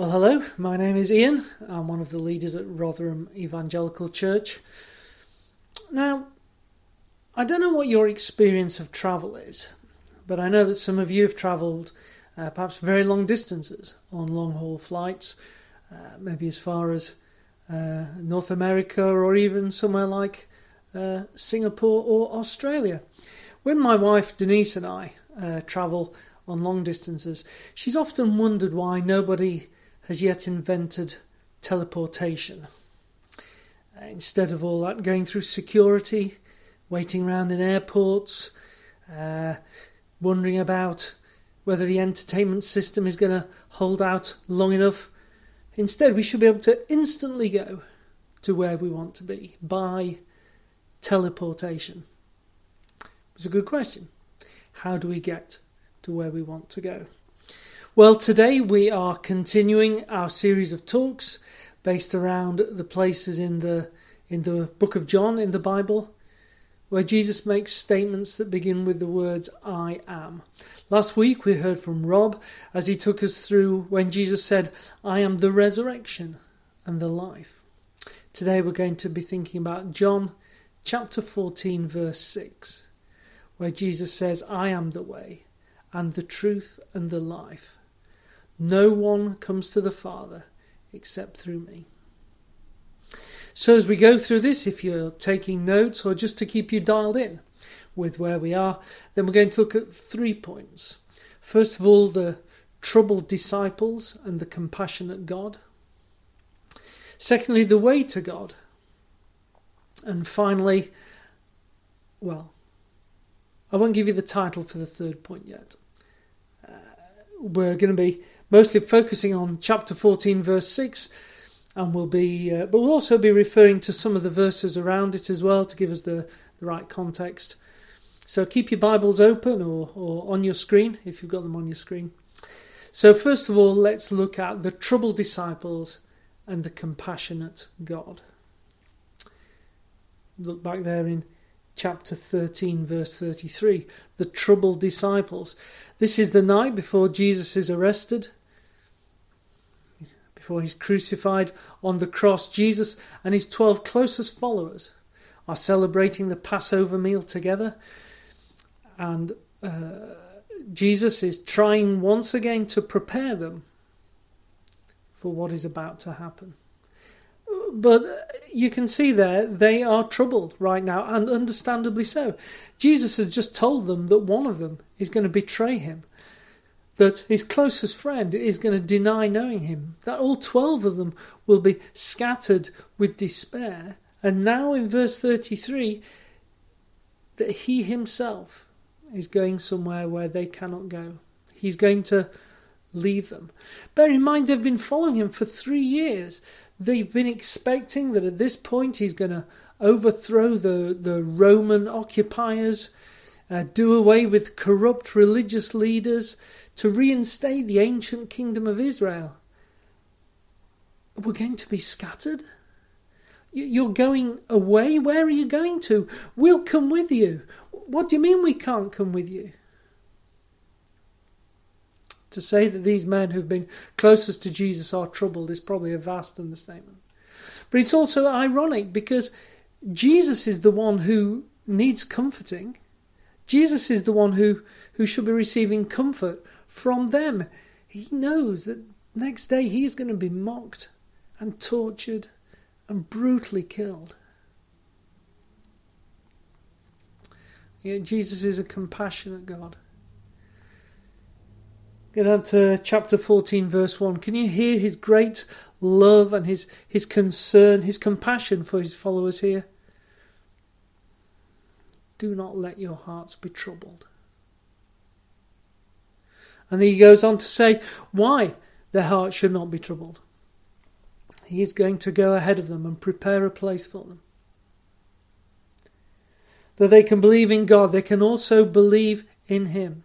Well, hello, my name is Ian. I'm one of the leaders at Rotherham Evangelical Church. Now, I don't know what your experience of travel is, but I know that some of you have travelled uh, perhaps very long distances on long haul flights, uh, maybe as far as uh, North America or even somewhere like uh, Singapore or Australia. When my wife Denise and I uh, travel on long distances, she's often wondered why nobody has yet invented teleportation. Instead of all that going through security, waiting around in airports, uh, wondering about whether the entertainment system is going to hold out long enough. Instead, we should be able to instantly go to where we want to be by teleportation. It's a good question. How do we get to where we want to go? Well, today we are continuing our series of talks based around the places in the in the book of John in the Bible where Jesus makes statements that begin with the words I am. Last week we heard from Rob as he took us through when Jesus said, I am the resurrection and the life. Today we're going to be thinking about John chapter 14, verse 6, where Jesus says, I am the way and the truth and the life. No one comes to the Father except through me. So, as we go through this, if you're taking notes or just to keep you dialed in with where we are, then we're going to look at three points. First of all, the troubled disciples and the compassionate God. Secondly, the way to God. And finally, well, I won't give you the title for the third point yet. Uh, we're going to be mostly focusing on chapter 14, verse 6, and we'll be, uh, but we'll also be referring to some of the verses around it as well to give us the, the right context. So keep your Bibles open or, or on your screen if you've got them on your screen. So, first of all, let's look at the troubled disciples and the compassionate God. Look back there in chapter 13, verse 33. The troubled disciples. This is the night before Jesus is arrested before he's crucified on the cross, Jesus and his 12 closest followers are celebrating the Passover meal together. And uh, Jesus is trying once again to prepare them for what is about to happen. But you can see there, they are troubled right now, and understandably so. Jesus has just told them that one of them is going to betray him that his closest friend is going to deny knowing him, that all 12 of them will be scattered with despair. And now in verse 33, that he himself is going somewhere where they cannot go. He's going to leave them. Bear in mind, they've been following him for three years. They've been expecting that at this point he's going to overthrow the, the Roman occupiers, uh, do away with corrupt religious leaders, to reinstate the ancient kingdom of Israel. We're going to be scattered. You're going away? Where are you going to? We'll come with you. What do you mean we can't come with you? To say that these men who've been closest to Jesus are troubled is probably a vast understatement. But it's also ironic because Jesus is the one who needs comforting. Jesus is the one who, who should be receiving comfort from them. He knows that next day he is going to be mocked and tortured and brutally killed. Yet Jesus is a compassionate God. Get up to chapter 14, verse 1. Can you hear his great love and his, his concern, his compassion for his followers here? Do not let your hearts be troubled. And then he goes on to say why their hearts should not be troubled. He is going to go ahead of them and prepare a place for them. That they can believe in God, they can also believe in Him.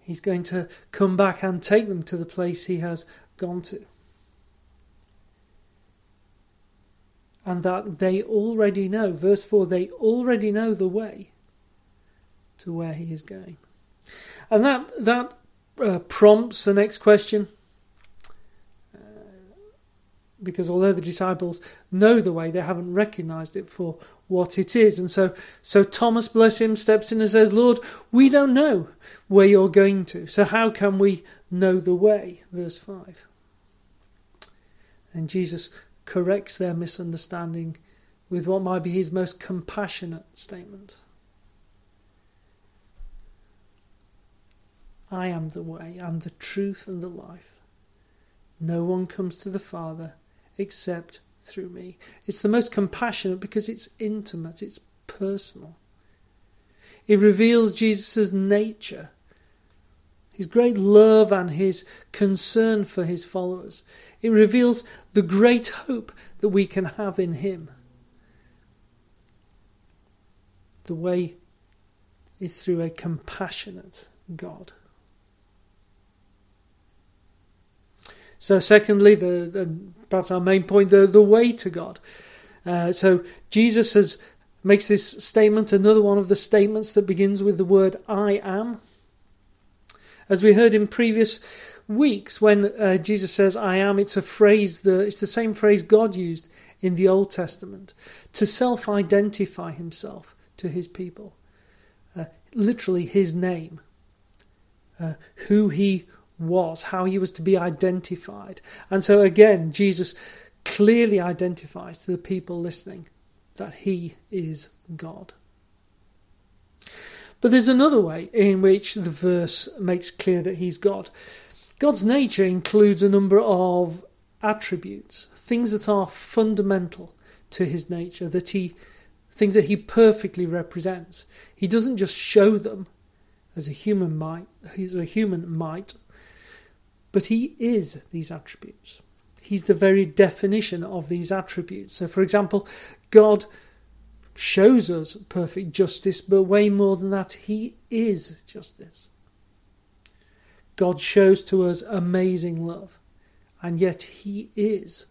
He's going to come back and take them to the place He has gone to. And that they already know, verse 4, they already know the way to where he is going. And that that uh, prompts the next question. Uh, because although the disciples know the way, they haven't recognized it for what it is. And so, so Thomas, bless him, steps in and says, Lord, we don't know where you're going to. So how can we know the way? Verse 5. And Jesus corrects their misunderstanding with what might be his most compassionate statement. I am the way, and the truth, and the life. No one comes to the Father except through me. It's the most compassionate because it's intimate, it's personal. It reveals Jesus' nature, his great love and his concern for his followers. It reveals the great hope that we can have in him. The way is through a compassionate God. So, secondly, the, the perhaps our main point, the the way to God. Uh, so Jesus has makes this statement another one of the statements that begins with the word "I am." As we heard in previous weeks, when uh, Jesus says "I am," it's a phrase. The it's the same phrase God used in the Old Testament to self-identify Himself to His people. Uh, literally, His name, uh, who He was, how he was to be identified. And so again, Jesus clearly identifies to the people listening that he is God. But there's another way in which the verse makes clear that he's God. God's nature includes a number of attributes, things that are fundamental to his nature, that he things that he perfectly represents. He doesn't just show them as a human might, he's a human might, but he is these attributes. He's the very definition of these attributes. So, for example, God shows us perfect justice, but way more than that, he is justice. God shows to us amazing love, and yet he is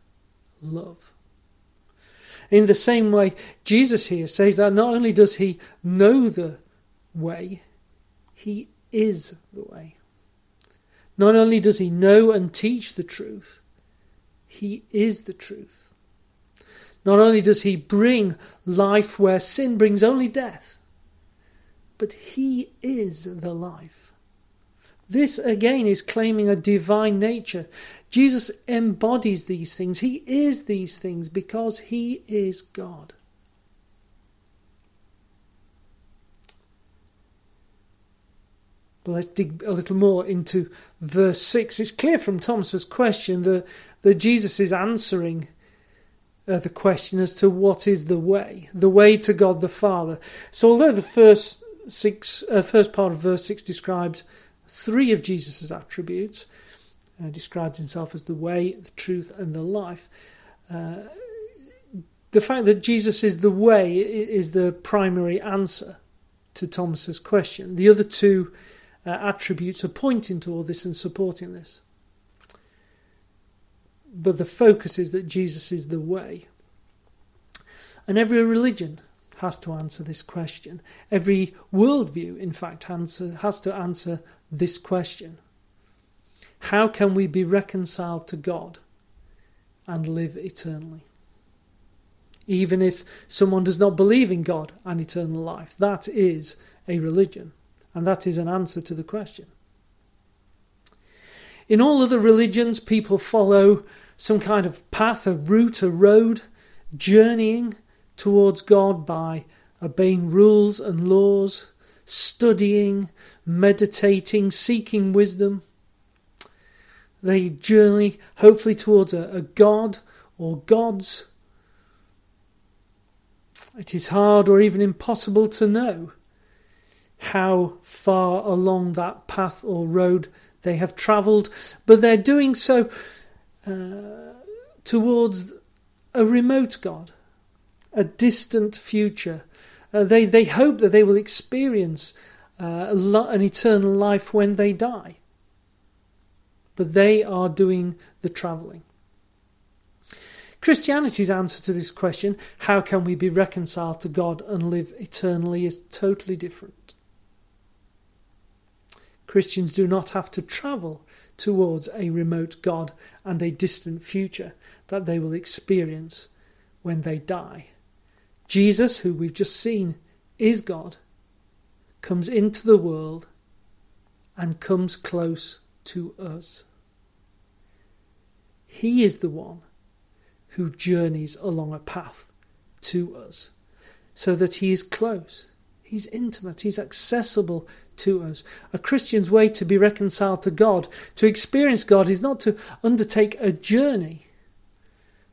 love. In the same way, Jesus here says that not only does he know the way, he is the way. Not only does he know and teach the truth, he is the truth. Not only does he bring life where sin brings only death, but he is the life. This again is claiming a divine nature. Jesus embodies these things. He is these things because he is God. But let's dig a little more into verse 6. It's clear from Thomas's question that, that Jesus is answering uh, the question as to what is the way, the way to God the Father. So, although the first six, uh, first part of verse 6 describes three of Jesus' attributes, uh, describes himself as the way, the truth, and the life. Uh, the fact that Jesus is the way is the primary answer to Thomas's question. The other two uh, attributes are pointing to all this and supporting this. But the focus is that Jesus is the way. And every religion has to answer this question. Every worldview, in fact, answer, has to answer this question How can we be reconciled to God and live eternally? Even if someone does not believe in God and eternal life, that is a religion. And that is an answer to the question. In all other religions, people follow some kind of path, a route, a road, journeying towards God by obeying rules and laws, studying, meditating, seeking wisdom. They journey hopefully towards a, a God or gods. It is hard or even impossible to know how far along that path or road they have travelled, but they're doing so uh, towards a remote God, a distant future. Uh, they, they hope that they will experience uh, an eternal life when they die. But they are doing the travelling. Christianity's answer to this question, how can we be reconciled to God and live eternally, is totally different. Christians do not have to travel towards a remote God and a distant future that they will experience when they die. Jesus, who we've just seen is God, comes into the world and comes close to us. He is the one who journeys along a path to us so that he is close, he's intimate, he's accessible to us. A Christian's way to be reconciled to God, to experience God, is not to undertake a journey,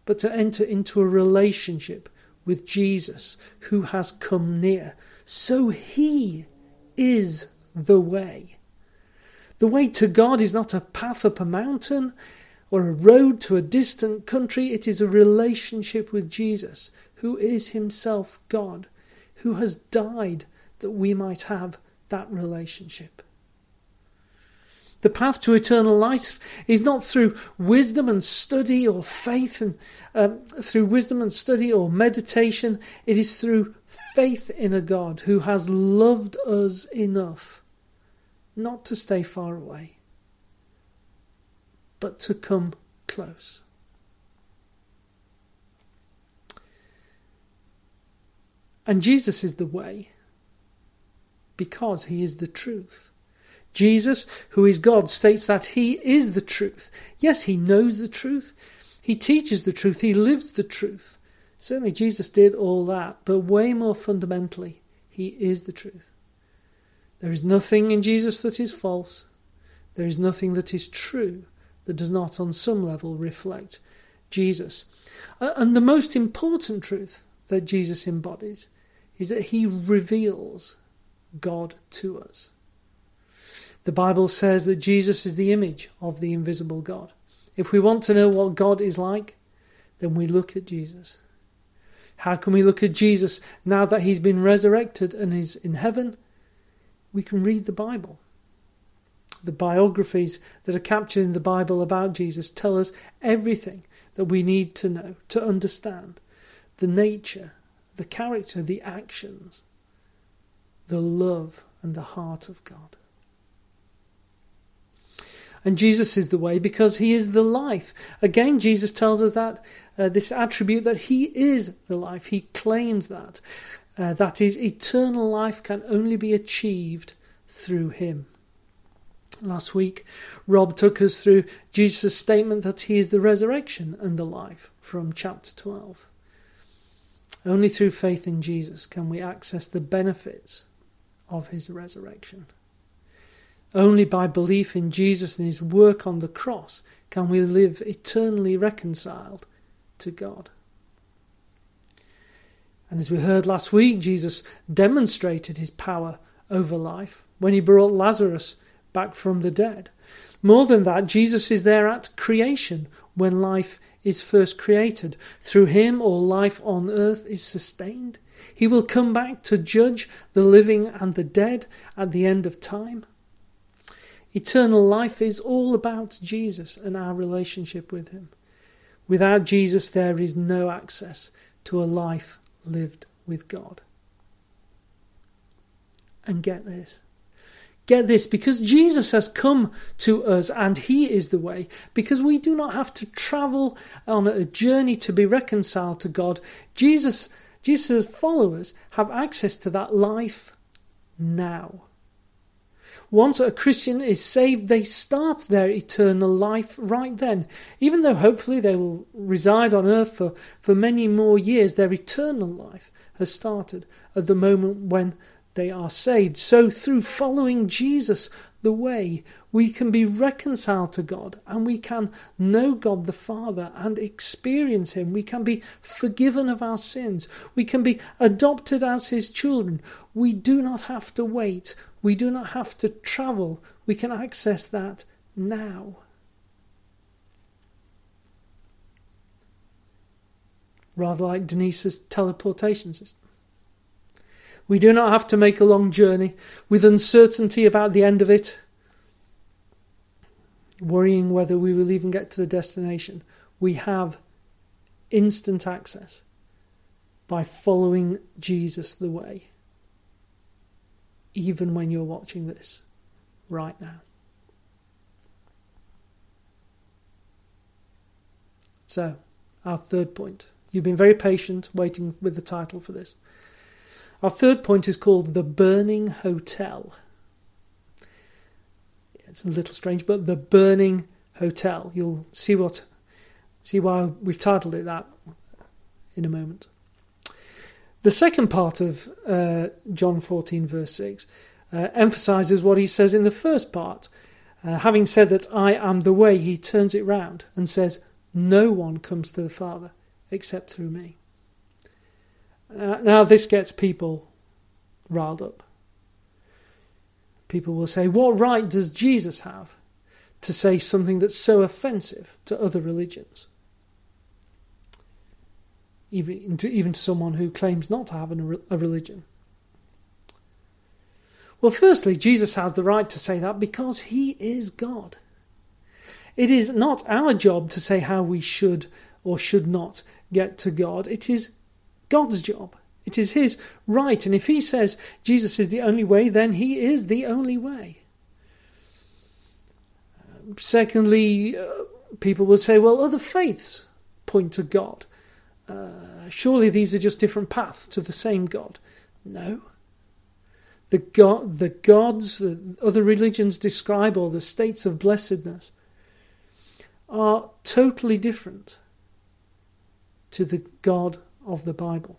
but to enter into a relationship with Jesus who has come near. So he is the way. The way to God is not a path up a mountain or a road to a distant country, it is a relationship with Jesus, who is himself God, who has died that we might have that relationship. The path to eternal life is not through wisdom and study or faith and um, through wisdom and study or meditation. It is through faith in a God who has loved us enough not to stay far away, but to come close. And Jesus is the way because he is the truth. Jesus, who is God, states that he is the truth. Yes, he knows the truth. He teaches the truth. He lives the truth. Certainly, Jesus did all that, but way more fundamentally, he is the truth. There is nothing in Jesus that is false. There is nothing that is true that does not, on some level, reflect Jesus. And the most important truth that Jesus embodies is that he reveals God to us. The Bible says that Jesus is the image of the invisible God. If we want to know what God is like, then we look at Jesus. How can we look at Jesus now that he's been resurrected and is in heaven? We can read the Bible. The biographies that are captured in the Bible about Jesus tell us everything that we need to know to understand the nature, the character, the actions the love and the heart of God. And Jesus is the way because he is the life. Again, Jesus tells us that uh, this attribute that he is the life. He claims that. Uh, that is, eternal life can only be achieved through him. Last week, Rob took us through Jesus' statement that he is the resurrection and the life from chapter 12. Only through faith in Jesus can we access the benefits of his resurrection. Only by belief in Jesus and his work on the cross can we live eternally reconciled to God. And as we heard last week, Jesus demonstrated his power over life when he brought Lazarus back from the dead. More than that, Jesus is there at creation when life is first created. Through him, all life on earth is sustained. He will come back to judge the living and the dead at the end of time. Eternal life is all about Jesus and our relationship with Him. Without Jesus, there is no access to a life lived with God. And get this. Get this, because Jesus has come to us and He is the way, because we do not have to travel on a journey to be reconciled to God. Jesus Jesus' followers have access to that life now. Once a Christian is saved, they start their eternal life right then. Even though hopefully they will reside on earth for, for many more years, their eternal life has started at the moment when they are saved. So, through following Jesus, the way, we can be reconciled to God and we can know God the Father and experience Him. We can be forgiven of our sins. We can be adopted as His children. We do not have to wait. We do not have to travel. We can access that now. Rather like Denise's teleportation system. We do not have to make a long journey with uncertainty about the end of it, worrying whether we will even get to the destination. We have instant access by following Jesus the way, even when you're watching this right now. So, our third point. You've been very patient waiting with the title for this. Our third point is called The Burning Hotel. It's a little strange, but The Burning Hotel. You'll see what see why we've titled it that in a moment. The second part of uh, John 14, verse 6, uh, emphasizes what he says in the first part. Uh, having said that I am the way, he turns it round and says, No one comes to the Father except through me. Uh, now, this gets people riled up. People will say, What right does Jesus have to say something that's so offensive to other religions? Even to, even to someone who claims not to have a religion. Well, firstly, Jesus has the right to say that because he is God. It is not our job to say how we should or should not get to God. It is God's job. It is his right. And if he says Jesus is the only way, then he is the only way. Secondly, uh, people will say, well, other faiths point to God. Uh, surely these are just different paths to the same God. No. The, God, the gods that other religions describe, or the states of blessedness, are totally different to the God of the Bible.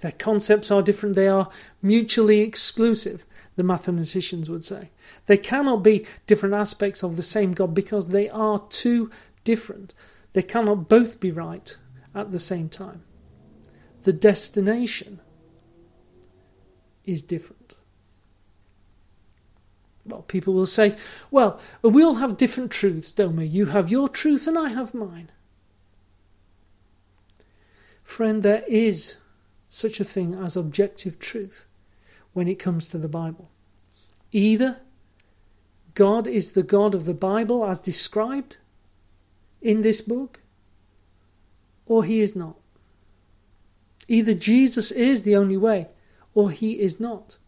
Their concepts are different, they are mutually exclusive, the mathematicians would say. They cannot be different aspects of the same God because they are too different. They cannot both be right at the same time. The destination is different. Well, people will say, well, we all have different truths, don't we? You have your truth and I have mine. Friend, there is such a thing as objective truth when it comes to the Bible. Either God is the God of the Bible as described in this book, or he is not. Either Jesus is the only way, or he is not.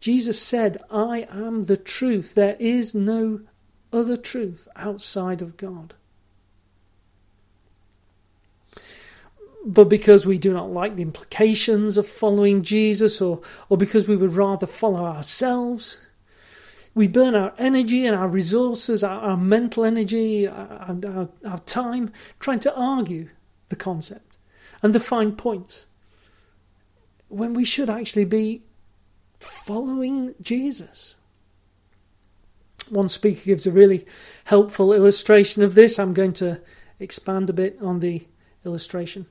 Jesus said, I am the truth. There is no other truth outside of God. But because we do not like the implications of following Jesus or, or because we would rather follow ourselves. We burn our energy and our resources, our, our mental energy, our, our, our time trying to argue the concept and the fine points when we should actually be following Jesus. One speaker gives a really helpful illustration of this. I'm going to expand a bit on the illustration.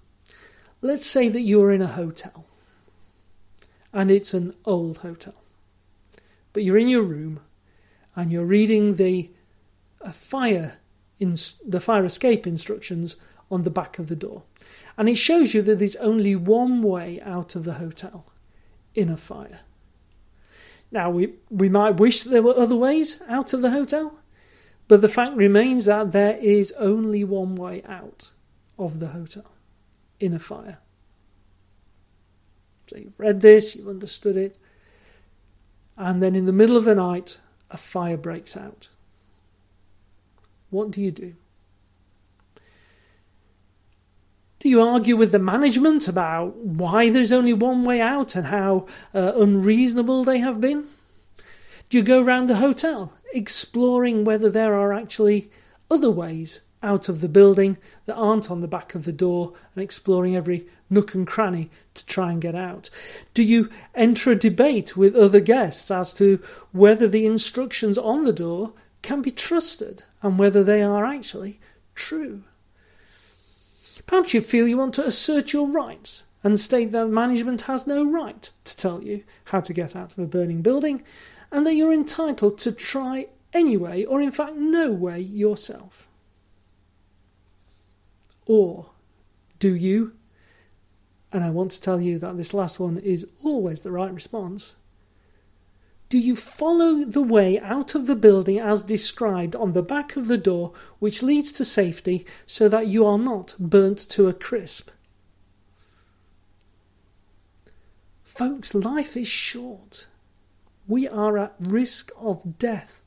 Let's say that you're in a hotel and it's an old hotel, but you're in your room and you're reading the fire in, the fire escape instructions on the back of the door, and it shows you that there's only one way out of the hotel in a fire. Now we we might wish there were other ways out of the hotel, but the fact remains that there is only one way out of the hotel in a fire. So you've read this, you've understood it, and then in the middle of the night, a fire breaks out. What do you do? Do you argue with the management about why there's only one way out and how uh, unreasonable they have been? Do you go round the hotel exploring whether there are actually other ways out of the building that aren't on the back of the door and exploring every nook and cranny to try and get out? Do you enter a debate with other guests as to whether the instructions on the door can be trusted and whether they are actually true? Perhaps you feel you want to assert your rights and state that management has no right to tell you how to get out of a burning building and that you're entitled to try anyway or in fact no way yourself. Or do you? And I want to tell you that this last one is always the right response. Do you follow the way out of the building as described on the back of the door, which leads to safety, so that you are not burnt to a crisp? Folks, life is short. we are at risk of death,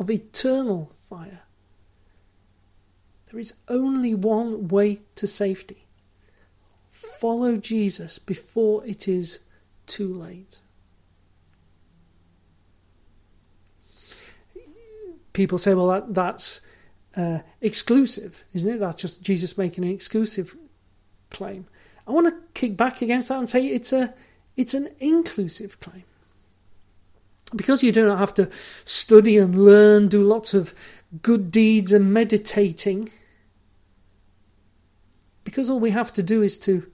of eternal fire. There is only one way to safety. Follow Jesus before it is too late. People say, well, that, that's uh, exclusive, isn't it? That's just Jesus making an exclusive claim. I want to kick back against that and say it's a it's an inclusive claim. Because you do not have to study and learn, do lots of good deeds and meditating. Because all we have to do is to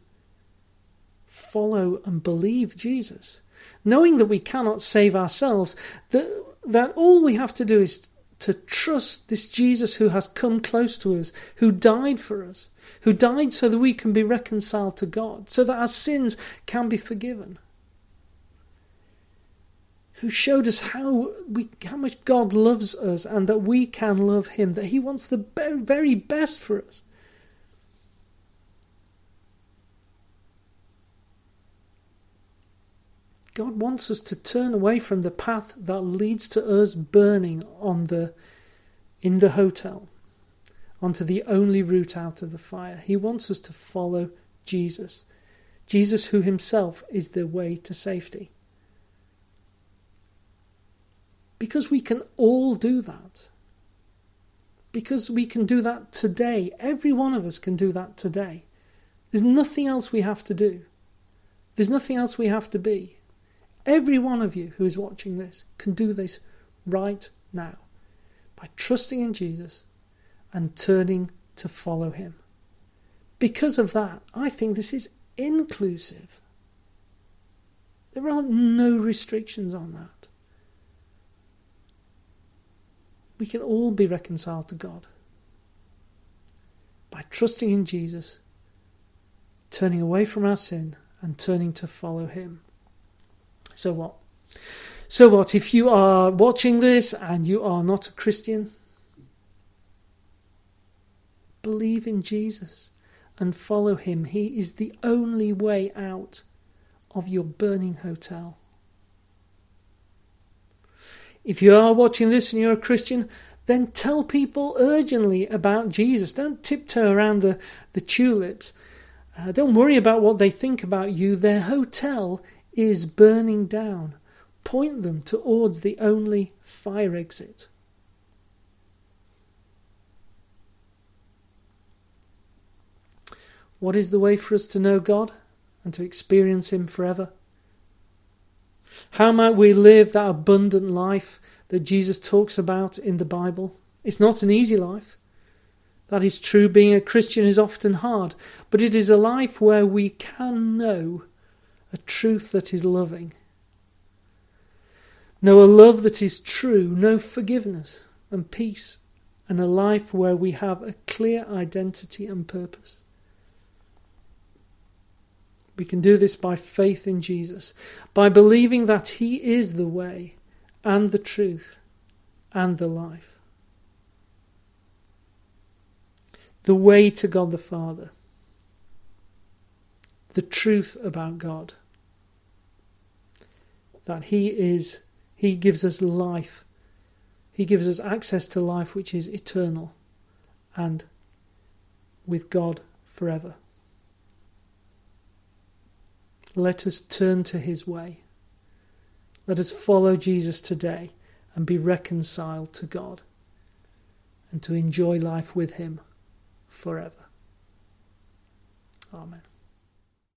follow and believe Jesus. Knowing that we cannot save ourselves, that, that all we have to do is to trust this Jesus who has come close to us, who died for us, who died so that we can be reconciled to God, so that our sins can be forgiven. Who showed us how we how much God loves us and that we can love him, that he wants the very best for us. God wants us to turn away from the path that leads to us burning on the in the hotel onto the only route out of the fire. He wants us to follow Jesus. Jesus who himself is the way to safety. Because we can all do that. Because we can do that today. Every one of us can do that today. There's nothing else we have to do. There's nothing else we have to be. Every one of you who is watching this can do this right now by trusting in Jesus and turning to follow him. Because of that, I think this is inclusive. There are no restrictions on that. We can all be reconciled to God by trusting in Jesus, turning away from our sin, and turning to follow him. So what? So what? If you are watching this and you are not a Christian, believe in Jesus and follow him. He is the only way out of your burning hotel. If you are watching this and you're a Christian, then tell people urgently about Jesus. Don't tiptoe around the, the tulips. Uh, don't worry about what they think about you. Their hotel is burning down. Point them towards the only fire exit. What is the way for us to know God and to experience Him forever? How might we live that abundant life that Jesus talks about in the Bible? It's not an easy life. That is true, being a Christian is often hard, but it is a life where we can know a truth that is loving. No, a love that is true, know forgiveness and peace, and a life where we have a clear identity and purpose. We can do this by faith in Jesus, by believing that He is the way and the truth and the life. The way to God the Father, the truth about God that He is, He gives us life. He gives us access to life which is eternal and with God forever. Let us turn to His way. Let us follow Jesus today and be reconciled to God and to enjoy life with Him forever. Amen.